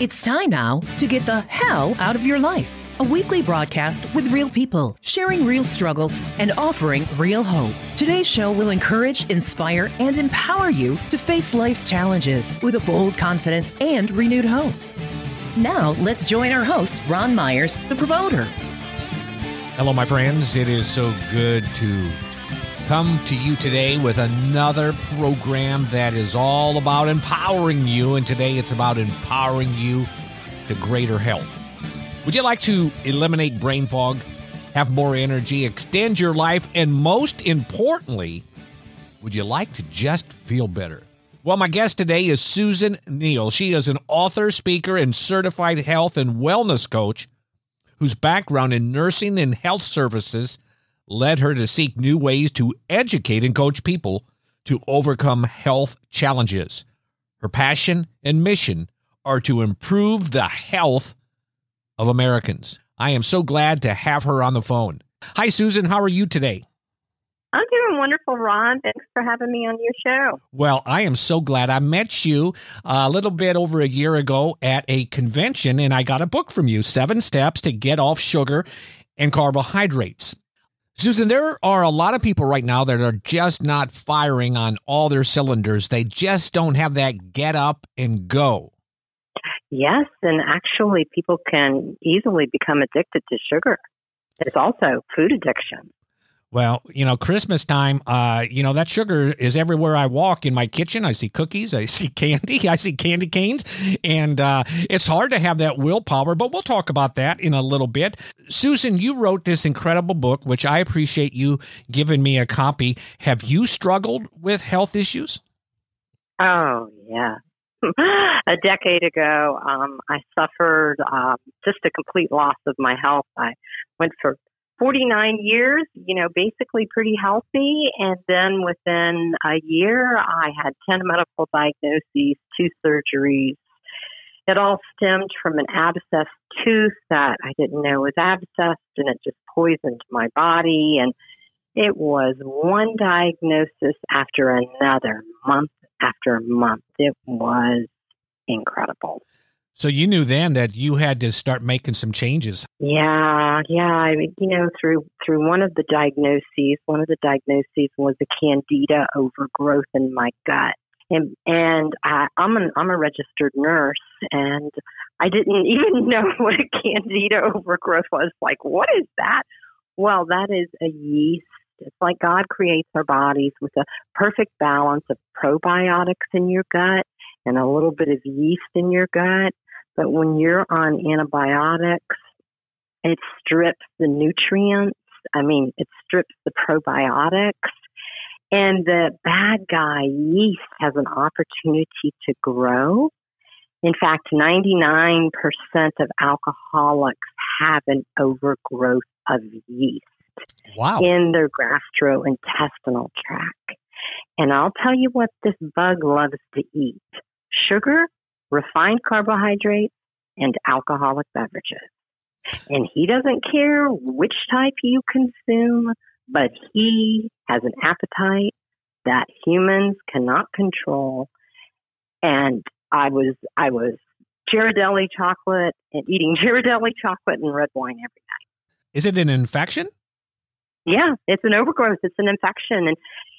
It's time now to get the hell out of your life. A weekly broadcast with real people, sharing real struggles and offering real hope. Today's show will encourage, inspire, and empower you to face life's challenges with a bold confidence and renewed hope. Now, let's join our host, Ron Myers, the promoter. Hello, my friends. It is so good to come to you today with another program that is all about empowering you. And today it's about empowering you to greater health. Would you like to eliminate brain fog, have more energy, extend your life, and most importantly, would you like to just feel better? Well, my guest today is Susan Neal. She is an author, speaker, and certified health and wellness coach whose background in nursing and health services led her to seek new ways to educate and coach people to overcome health challenges. Her passion and mission are to improve the health of Americans. I am so glad to have her on the phone. Hi, Susan. How are you today? I'm doing wonderful, Ron. Thanks for having me on your show. Well, I am so glad. I met you uh, a little bit over a year ago at a convention, and I got a book from you Seven Steps to Get Off Sugar and Carbohydrates. Susan, there are a lot of people right now that are just not firing on all their cylinders. They just don't have that get up and go. Yes, and actually, people can easily become addicted to sugar. It's also food addiction. Well, you know, Christmas time, uh, you know, that sugar is everywhere I walk in my kitchen. I see cookies, I see candy, I see candy canes, and uh, it's hard to have that willpower, but we'll talk about that in a little bit. Susan, you wrote this incredible book, which I appreciate you giving me a copy. Have you struggled with health issues? Oh, yeah. a decade ago, um, I suffered um, just a complete loss of my health. I went for 49 years, you know, basically pretty healthy. And then within a year, I had 10 medical diagnoses, two surgeries. It all stemmed from an abscess tooth that I didn't know was abscessed and it just poisoned my body. And it was one diagnosis after another, month after month. It was incredible. So you knew then that you had to start making some changes. Yeah, yeah. I mean, you know, through through one of the diagnoses, one of the diagnoses was a candida overgrowth in my gut. And and I, I'm an I'm a registered nurse, and I didn't even know what a candida overgrowth was. Like, what is that? Well, that is a yeast. It's like God creates our bodies with a perfect balance of probiotics in your gut and a little bit of yeast in your gut but when you're on antibiotics, it strips the nutrients. I mean, it strips the probiotics. And the bad guy yeast has an opportunity to grow. In fact, 99% of alcoholics have an overgrowth of yeast wow. in their gastrointestinal tract. And I'll tell you what this bug loves to eat sugar refined carbohydrates, and alcoholic beverages. And he doesn't care which type you consume, but he has an appetite that humans cannot control. And I was, I was Ghirardelli chocolate and eating Ghirardelli chocolate and red wine every night. Is it an infection? Yeah, it's an overgrowth. It's an infection. And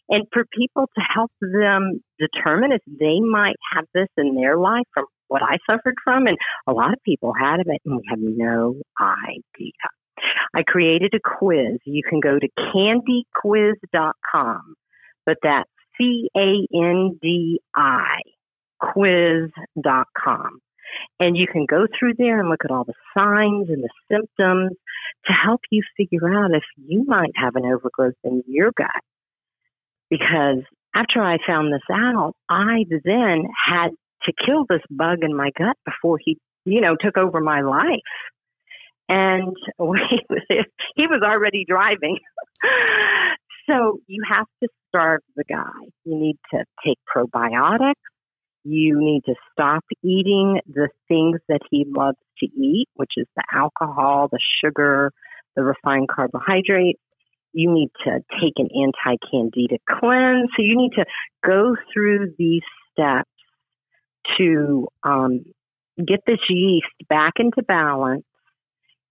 and for people to help them determine if they might have this in their life from what I suffered from, and a lot of people had of it and we have no idea. I created a quiz. You can go to candiquiz.com, but that's C A N D I quiz.com. And you can go through there and look at all the signs and the symptoms to help you figure out if you might have an overgrowth in your gut because after I found this out, I then had to kill this bug in my gut before he, you know, took over my life. And he was already driving. so you have to starve the guy. You need to take probiotics. You need to stop eating the things that he loves to eat, which is the alcohol, the sugar, the refined carbohydrates you need to take an anti candida cleanse. So you need to go through these steps to um, get this yeast back into balance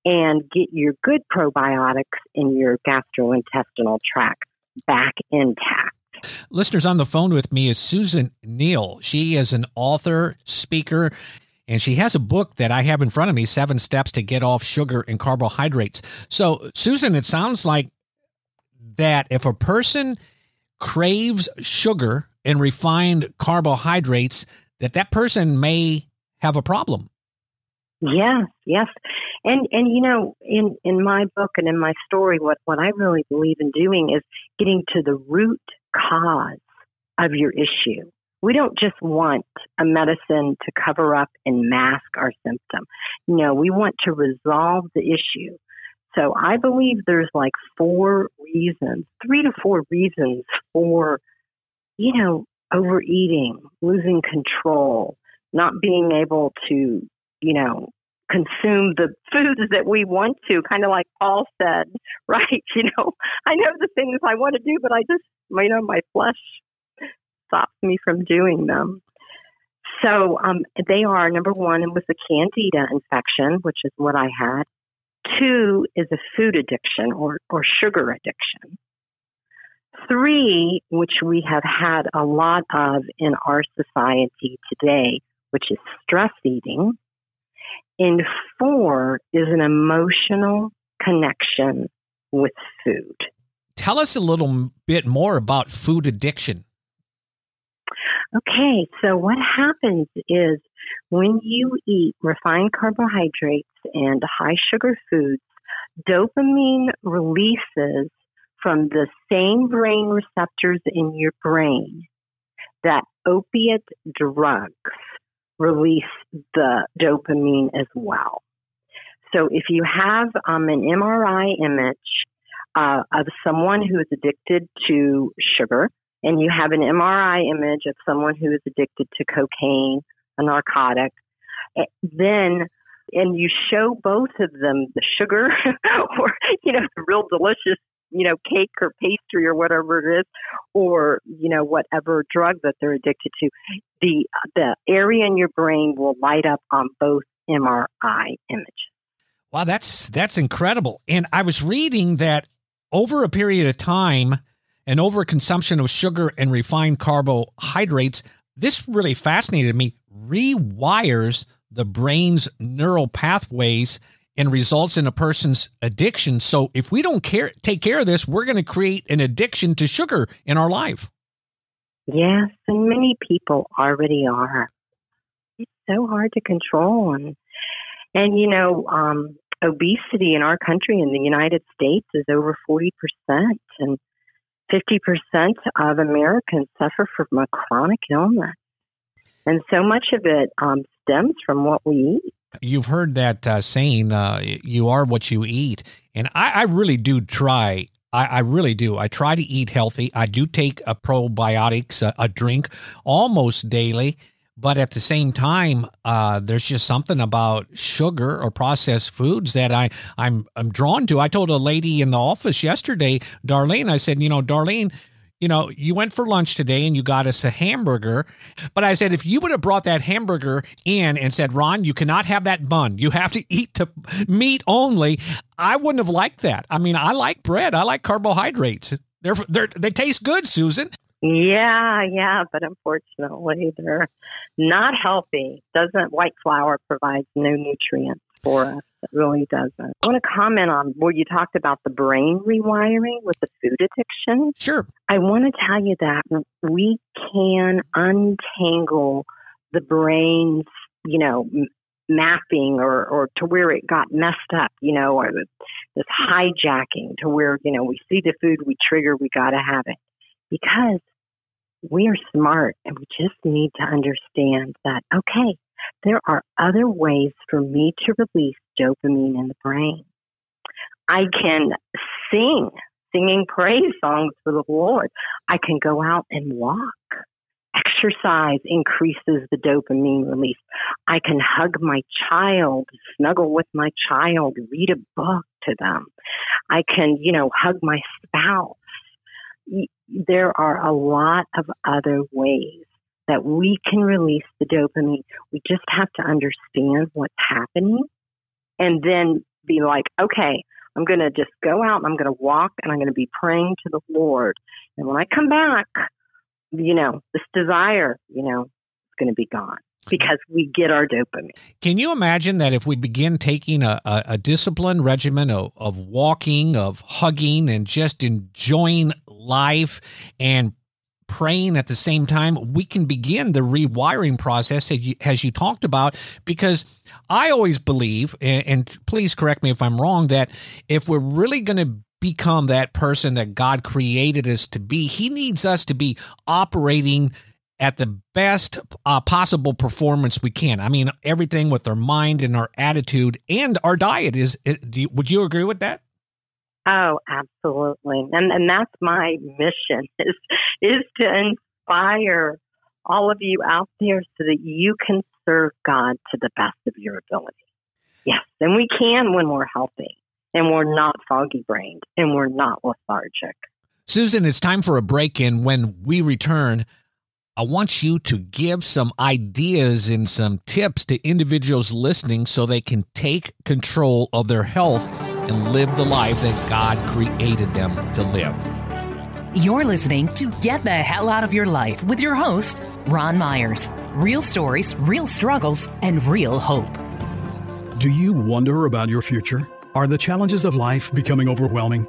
and get your good probiotics in your gastrointestinal tract back intact. Listeners on the phone with me is Susan Neal. She is an author, speaker, and she has a book that I have in front of me, Seven Steps to Get Off Sugar and Carbohydrates. So, Susan, it sounds like that if a person craves sugar and refined carbohydrates, that that person may have a problem. Yes, yes. And and you know, in in my book and in my story what what I really believe in doing is getting to the root cause of your issue. We don't just want a medicine to cover up and mask our symptom. No, we want to resolve the issue. So I believe there's like four reasons, three to four reasons for, you know, overeating, losing control, not being able to, you know, consume the foods that we want to, kind of like Paul said, right? You know, I know the things I want to do, but I just, you know, my flesh stops me from doing them. So um, they are number one, it was the candida infection, which is what I had. Two is a food addiction or, or sugar addiction. Three, which we have had a lot of in our society today, which is stress eating. And four is an emotional connection with food. Tell us a little bit more about food addiction. Okay, so what happens is when you eat refined carbohydrates and high sugar foods, dopamine releases from the same brain receptors in your brain that opiate drugs release the dopamine as well. So if you have um, an MRI image uh, of someone who is addicted to sugar, and you have an MRI image of someone who is addicted to cocaine, a narcotic, eh, then and you show both of them the sugar or you know the real delicious you know cake or pastry or whatever it is or you know whatever drug that they're addicted to the the area in your brain will light up on both MRI images. Wow that's that's incredible. And i was reading that over a period of time and overconsumption of sugar and refined carbohydrates, this really fascinated me, rewires the brain's neural pathways and results in a person's addiction. So if we don't care take care of this, we're going to create an addiction to sugar in our life. Yes, and many people already are. It's so hard to control and and you know, um, obesity in our country in the United States is over 40% and 50% of Americans suffer from a chronic illness. And so much of it um, stems from what we eat. You've heard that uh, saying, uh, you are what you eat. And I, I really do try. I, really do. I try to eat healthy. I do take a probiotics, a, a drink almost daily. But at the same time, uh, there's just something about sugar or processed foods that I I'm I'm drawn to. I told a lady in the office yesterday, Darlene. I said, you know, Darlene, you know, you went for lunch today and you got us a hamburger. But I said, if you would have brought that hamburger in and said, Ron, you cannot have that bun, you have to eat the meat only, I wouldn't have liked that. I mean, I like bread, I like carbohydrates. They're, they're, they taste good, Susan. Yeah, yeah, but unfortunately they're not healthy. Doesn't white flour provides no nutrients for us. It really doesn't. I want to comment on where you talked about the brain rewiring with the food addiction. Sure. I want to tell you that we can untangle the brain's, you know, mapping or, or to where it got messed up, you know, or this hijacking to where, you know, we see the food, we trigger, we got to have it. Because we are smart and we just need to understand that, okay, there are other ways for me to release dopamine in the brain. I can sing, singing praise songs for the Lord. I can go out and walk. Exercise increases the dopamine release. I can hug my child, snuggle with my child, read a book to them. I can, you know, hug my spouse there are a lot of other ways that we can release the dopamine. We just have to understand what's happening and then be like, okay, I'm going to just go out and I'm going to walk and I'm going to be praying to the Lord. And when I come back, you know, this desire, you know, is going to be gone because we get our dopamine. Can you imagine that if we begin taking a, a, a disciplined regimen of, of walking, of hugging, and just enjoying life and praying at the same time, we can begin the rewiring process as you, as you talked about. Because I always believe, and, and please correct me if I'm wrong, that if we're really going to become that person that God created us to be, He needs us to be operating at the best uh, possible performance we can. I mean, everything with our mind and our attitude and our diet is. You, would you agree with that? Oh, absolutely. And and that's my mission is is to inspire all of you out there so that you can serve God to the best of your ability. Yes, and we can when we're healthy and we're not foggy brained and we're not lethargic. Susan, it's time for a break and when we return, I want you to give some ideas and some tips to individuals listening so they can take control of their health and live the life that God created them to live. You're listening to Get the Hell Out of Your Life with your host, Ron Myers. Real stories, real struggles, and real hope. Do you wonder about your future? Are the challenges of life becoming overwhelming?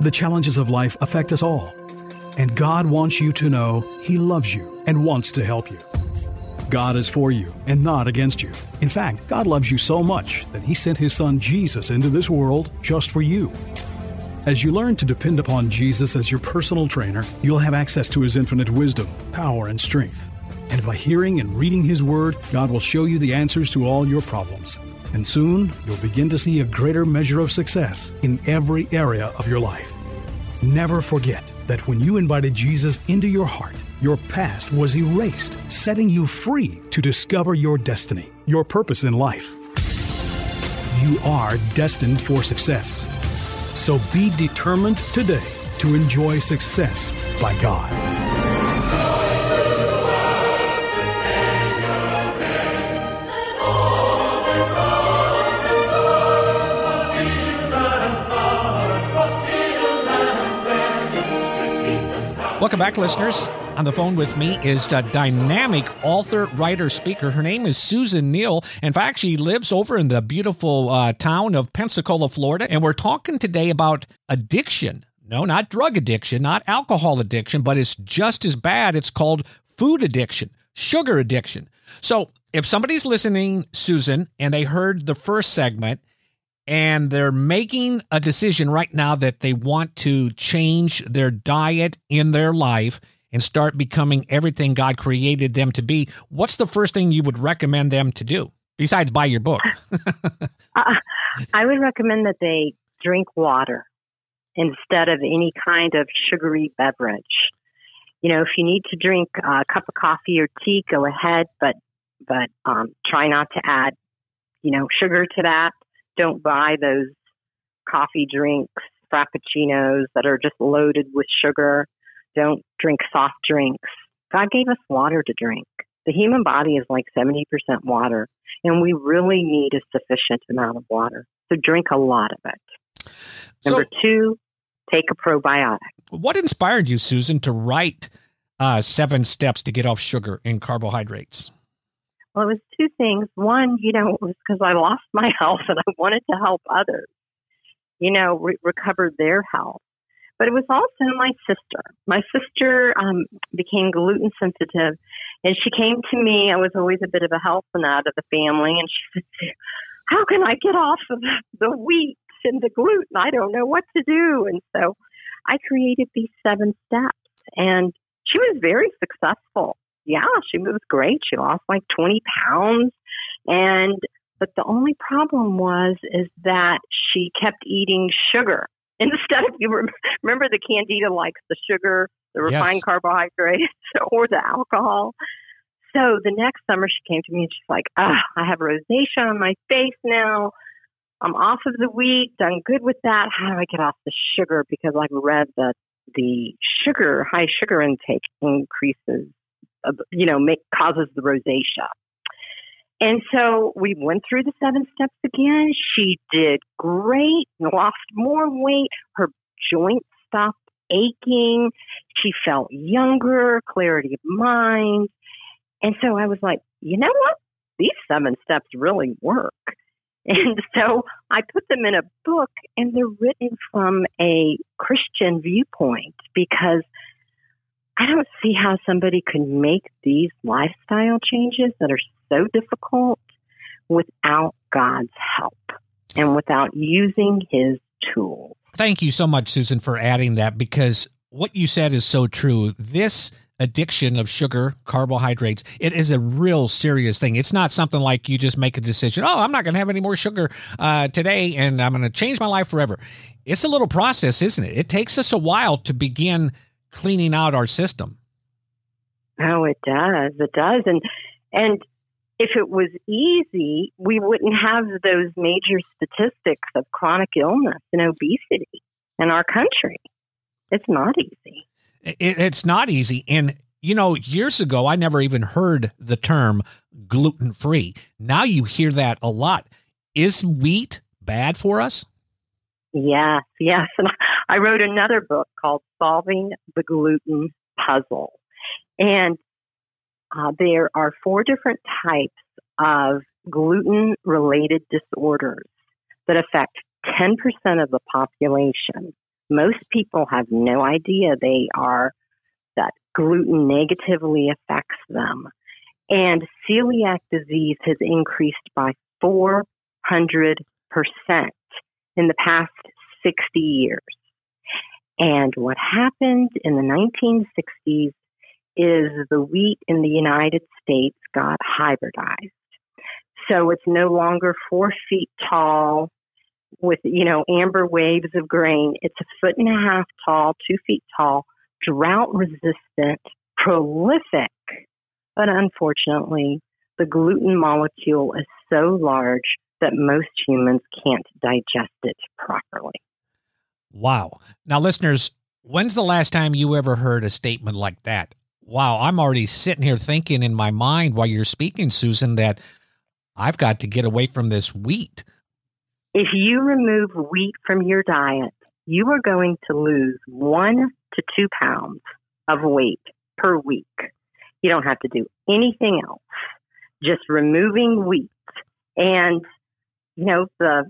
The challenges of life affect us all. And God wants you to know He loves you and wants to help you. God is for you and not against you. In fact, God loves you so much that He sent His Son Jesus into this world just for you. As you learn to depend upon Jesus as your personal trainer, you'll have access to His infinite wisdom, power, and strength. And by hearing and reading His Word, God will show you the answers to all your problems. And soon, you'll begin to see a greater measure of success in every area of your life. Never forget that when you invited Jesus into your heart, your past was erased, setting you free to discover your destiny, your purpose in life. You are destined for success. So be determined today to enjoy success by God. Welcome back, listeners. On the phone with me is a dynamic author, writer, speaker. Her name is Susan Neal. In fact, she lives over in the beautiful uh, town of Pensacola, Florida. And we're talking today about addiction. No, not drug addiction, not alcohol addiction, but it's just as bad. It's called food addiction, sugar addiction. So if somebody's listening, Susan, and they heard the first segment, and they're making a decision right now that they want to change their diet in their life and start becoming everything God created them to be, what's the first thing you would recommend them to do besides buy your book? uh, I would recommend that they drink water instead of any kind of sugary beverage. You know, if you need to drink a cup of coffee or tea, go ahead, but but um, try not to add, you know, sugar to that don't buy those coffee drinks, frappuccinos that are just loaded with sugar. Don't drink soft drinks. God gave us water to drink. The human body is like 70% water, and we really need a sufficient amount of water. So drink a lot of it. Number two, take a probiotic. What inspired you, Susan, to write uh, Seven Steps to Get Off Sugar and Carbohydrates? Well, it was two things. One, you know, it was because I lost my health and I wanted to help others, you know, re- recover their health. But it was also my sister. My sister um, became gluten sensitive, and she came to me. I was always a bit of a health nut of the family, and she said, "How can I get off of the wheat and the gluten? I don't know what to do." And so, I created these seven steps, and she was very successful yeah, she was great. She lost like 20 pounds. And, but the only problem was, is that she kept eating sugar instead of, you remember the candida likes the sugar, the refined yes. carbohydrates, or the alcohol. So the next summer she came to me and she's like, ah, I have rosacea on my face now. I'm off of the wheat, done good with that. How do I get off the sugar? Because I've read that the sugar, high sugar intake increases you know, make, causes the rosacea. And so we went through the seven steps again. She did great, lost more weight. Her joints stopped aching. She felt younger, clarity of mind. And so I was like, you know what? These seven steps really work. And so I put them in a book and they're written from a Christian viewpoint because I don't see how somebody could make these lifestyle changes that are so difficult without God's help and without using his tools. Thank you so much, Susan, for adding that because what you said is so true. This addiction of sugar, carbohydrates, it is a real serious thing. It's not something like you just make a decision, oh, I'm not going to have any more sugar uh, today and I'm going to change my life forever. It's a little process, isn't it? It takes us a while to begin cleaning out our system. Oh, it does. It does. And and if it was easy, we wouldn't have those major statistics of chronic illness and obesity in our country. It's not easy. It, it's not easy. And, you know, years ago, I never even heard the term gluten free. Now you hear that a lot. Is wheat bad for us? Yes, yes. And I wrote another book called Solving the Gluten Puzzle. And uh, there are four different types of gluten related disorders that affect 10% of the population. Most people have no idea they are, that gluten negatively affects them. And celiac disease has increased by 400% in the past 60 years. And what happened in the 1960s is the wheat in the United States got hybridized. So it's no longer four feet tall with, you know, amber waves of grain. It's a foot and a half tall, two feet tall, drought resistant, prolific. But unfortunately, the gluten molecule is so large that most humans can't digest it properly. Wow. Now, listeners, when's the last time you ever heard a statement like that? Wow, I'm already sitting here thinking in my mind while you're speaking, Susan, that I've got to get away from this wheat. If you remove wheat from your diet, you are going to lose one to two pounds of weight per week. You don't have to do anything else, just removing wheat. And, you know, the,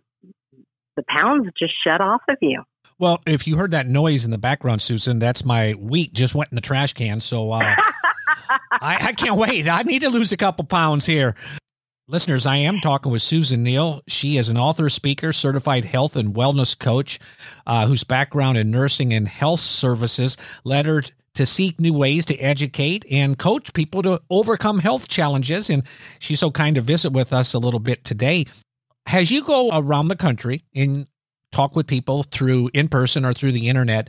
the pounds just shut off of you. Well, if you heard that noise in the background, Susan, that's my wheat just went in the trash can. So uh, I, I can't wait. I need to lose a couple pounds here. Listeners, I am talking with Susan Neal. She is an author, speaker, certified health and wellness coach uh, whose background in nursing and health services led her to seek new ways to educate and coach people to overcome health challenges. And she's so kind to visit with us a little bit today. As you go around the country and talk with people through in person or through the internet,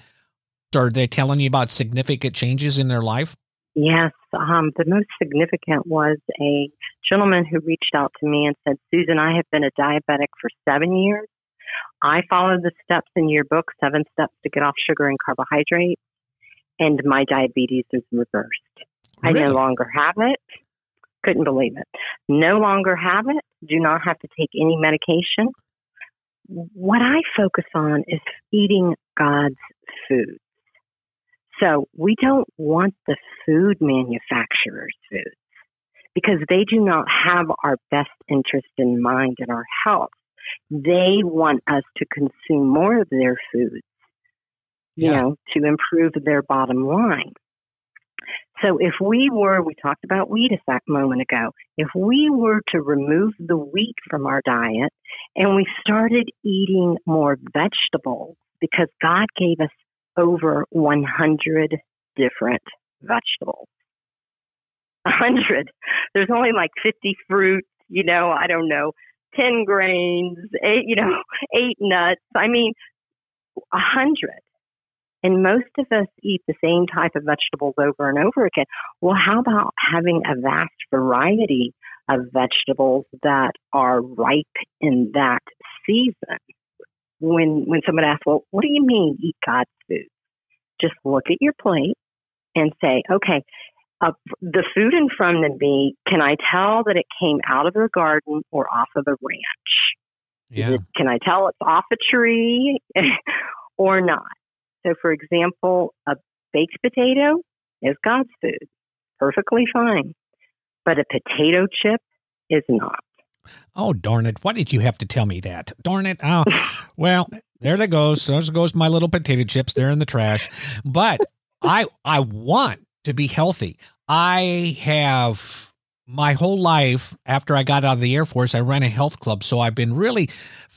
are they telling you about significant changes in their life? Yes. Um, the most significant was a gentleman who reached out to me and said, Susan, I have been a diabetic for seven years. I followed the steps in your book, Seven Steps to Get Off Sugar and Carbohydrates, and my diabetes is reversed. Really? I no longer have it. Couldn't believe it. No longer have it. Do not have to take any medication what I focus on is eating God's food. So we don't want the food manufacturers' foods because they do not have our best interest in mind and our health. They want us to consume more of their foods, you yeah. know, to improve their bottom line. So if we were, we talked about wheat a moment ago, if we were to remove the wheat from our diet and we started eating more vegetables, because God gave us over 100 different vegetables. 100. There's only like 50 fruits, you know, I don't know, 10 grains, eight, you know, eight nuts. I mean, 100. And most of us eat the same type of vegetables over and over again. Well, how about having a vast variety of vegetables that are ripe in that season? When when someone asks, "Well, what do you mean eat God's food?" Just look at your plate and say, "Okay, uh, the food in front of me, can I tell that it came out of the garden or off of a ranch? Yeah. It, can I tell it's off a tree or not? So, for example, a baked potato is God's food, perfectly fine, but a potato chip is not. Oh, darn it. Why did you have to tell me that? Darn it. Oh, well, there they goes. There goes my little potato chips. They're in the trash. But I I want to be healthy. I have my whole life after I got out of the Air Force, I ran a health club. So I've been really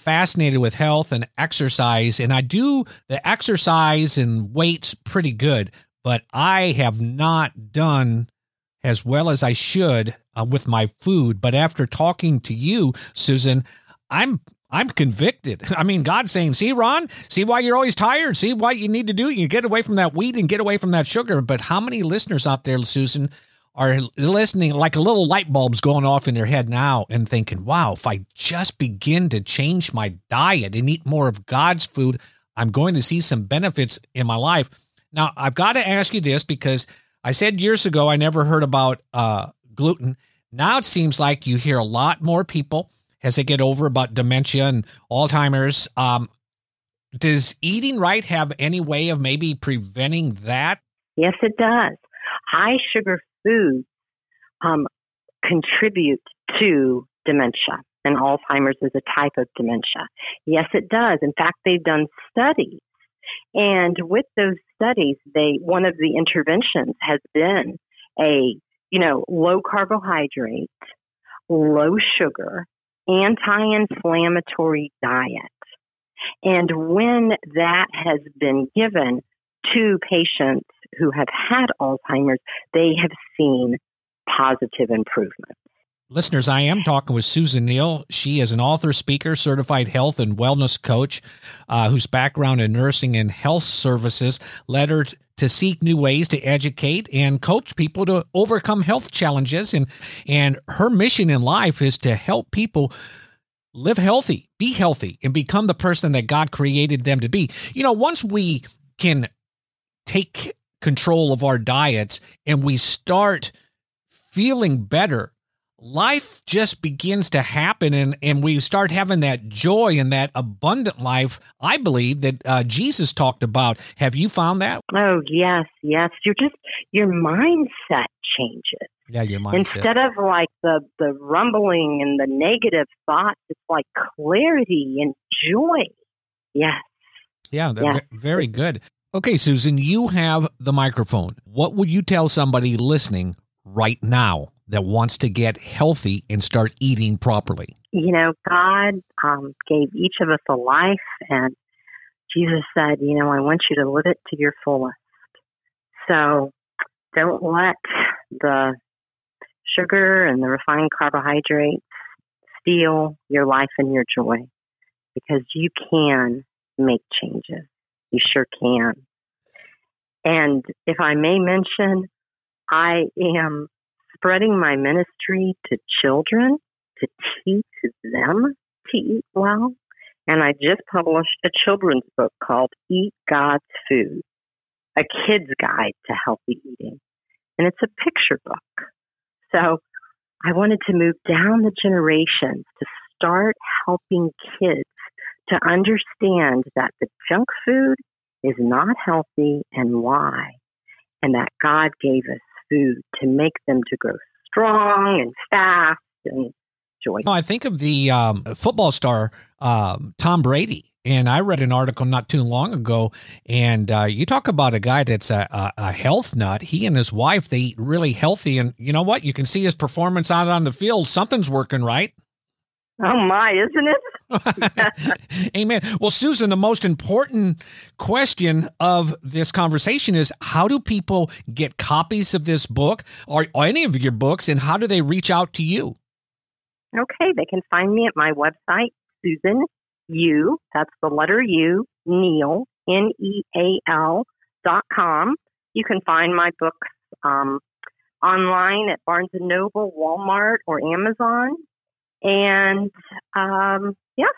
fascinated with health and exercise. And I do the exercise and weights pretty good, but I have not done as well as I should uh, with my food. But after talking to you, Susan, I'm I'm convicted. I mean, God's saying, "See, Ron, see why you're always tired. See what you need to do. You get away from that wheat and get away from that sugar." But how many listeners out there, Susan, are listening like a little light bulbs going off in their head now and thinking, "Wow, if I just begin to change my diet and eat more of God's food, I'm going to see some benefits in my life." Now, I've got to ask you this because I said years ago I never heard about uh, gluten. Now it seems like you hear a lot more people as they get over about dementia and Alzheimer's. Um, does eating right have any way of maybe preventing that? Yes, it does. High sugar foods um, contribute to dementia, and Alzheimer's is a type of dementia. Yes, it does. In fact, they've done studies, and with those studies, they one of the interventions has been a you know low carbohydrate, low sugar, anti-inflammatory diet. And when that has been given to patients who have had Alzheimer's, they have seen positive improvement. Listeners, I am talking with Susan Neal. She is an author, speaker, certified health and wellness coach uh, whose background in nursing and health services led her to seek new ways to educate and coach people to overcome health challenges. And, and her mission in life is to help people live healthy, be healthy, and become the person that God created them to be. You know, once we can take control of our diets and we start feeling better life just begins to happen and and we start having that joy and that abundant life. I believe that uh, jesus talked about. Have you found that? Oh yes yes. You're just your mindset changes. Yeah your mindset. Instead of like the the rumbling and the negative thoughts it's like clarity and joy. Yes. Yeah yes. very good okay susan you have the microphone what would you tell somebody listening right now that wants to get healthy and start eating properly? You know, God um, gave each of us a life, and Jesus said, you know, I want you to live it to your fullest. So don't let the sugar and the refined carbohydrates steal your life and your joy because you can make changes. You sure can. And if I may mention, I am spreading my ministry to children to teach them to eat well. And I just published a children's book called Eat God's Food, a kid's guide to healthy eating. And it's a picture book. So I wanted to move down the generations to start helping kids to understand that the junk food is not healthy and why, and that God gave us food to make them to grow strong and fast and joyful. I think of the um, football star um, Tom Brady. And I read an article not too long ago, and uh, you talk about a guy that's a, a, a, health nut. He and his wife they eat really healthy, and you know what? You can see his performance out on the field. Something's working right. Oh my, isn't it? Amen. Well, Susan, the most important question of this conversation is how do people get copies of this book or, or any of your books, and how do they reach out to you? Okay, they can find me at my website, Susan U, that's the letter U, Neal, N E A L dot com. You can find my books um, online at Barnes and Noble, Walmart, or Amazon. And um, yes,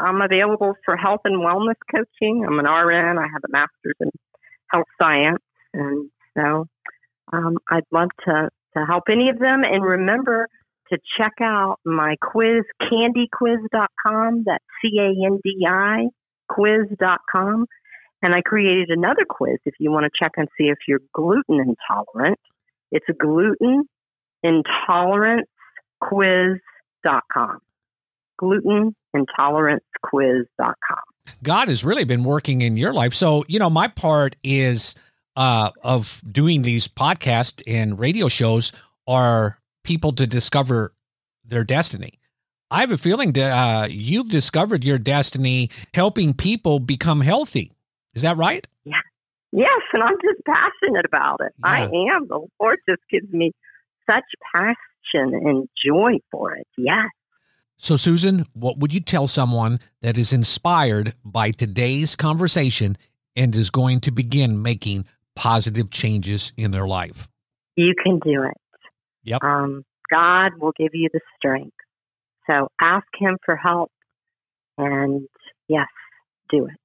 I'm available for health and wellness coaching. I'm an RN. I have a master's in health science, and so um, I'd love to, to help any of them. And remember to check out my quiz, candiquiz.com. That's C A N D I quiz.com. And I created another quiz if you want to check and see if you're gluten intolerant. It's a gluten intolerance quiz.com. Gluten intolerance quiz.com. God has really been working in your life. So, you know, my part is uh, of doing these podcasts and radio shows are people to discover their destiny. I have a feeling that uh, you've discovered your destiny helping people become healthy. Is that right? Yeah. Yes, and I'm just passionate about it. Yeah. I am. The Lord just gives me such passion and joy for it. Yes. So, Susan, what would you tell someone that is inspired by today's conversation and is going to begin making positive changes in their life? You can do it. Yep. Um, God will give you the strength. So ask Him for help and yes, do it.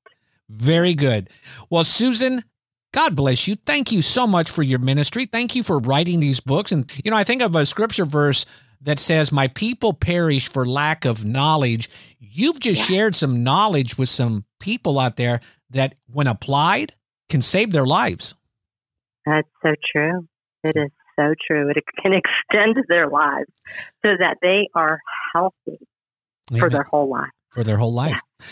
Very good. Well, Susan, God bless you. Thank you so much for your ministry. Thank you for writing these books. And, you know, I think of a scripture verse that says, My people perish for lack of knowledge. You've just yeah. shared some knowledge with some people out there that, when applied, can save their lives. That's so true. It is so true. It can extend their lives so that they are healthy Amen. for their whole life. For their whole life. Yeah.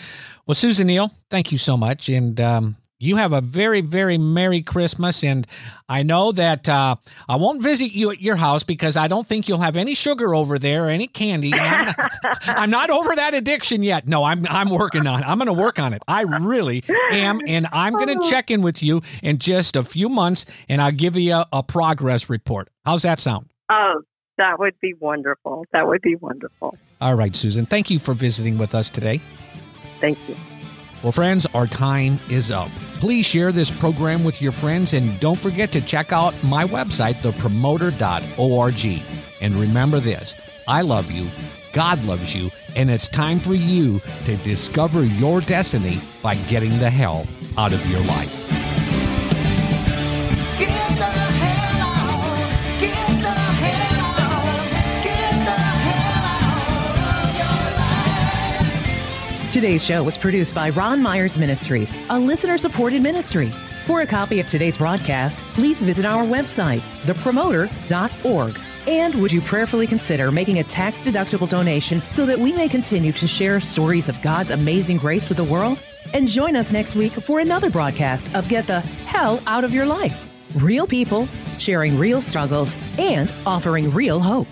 Well, Susan Neal, thank you so much. And um, you have a very, very Merry Christmas. And I know that uh, I won't visit you at your house because I don't think you'll have any sugar over there or any candy. I'm not, I'm not, over that addiction yet. No, I'm, I'm working on it. I'm going to work on it. I really am. And I'm going to check in with you in just a few months and I'll give you a, a progress report. How's that sound? Oh, that would be wonderful. That would be wonderful. All right, Susan. Thank you for visiting with us today. Thank you. Well, friends, our time is up. Please share this program with your friends and don't forget to check out my website, thepromoter.org. And remember this I love you, God loves you, and it's time for you to discover your destiny by getting the hell out of your life. Today's show was produced by Ron Myers Ministries, a listener supported ministry. For a copy of today's broadcast, please visit our website, thepromoter.org. And would you prayerfully consider making a tax deductible donation so that we may continue to share stories of God's amazing grace with the world? And join us next week for another broadcast of Get the Hell Out of Your Life. Real people sharing real struggles and offering real hope.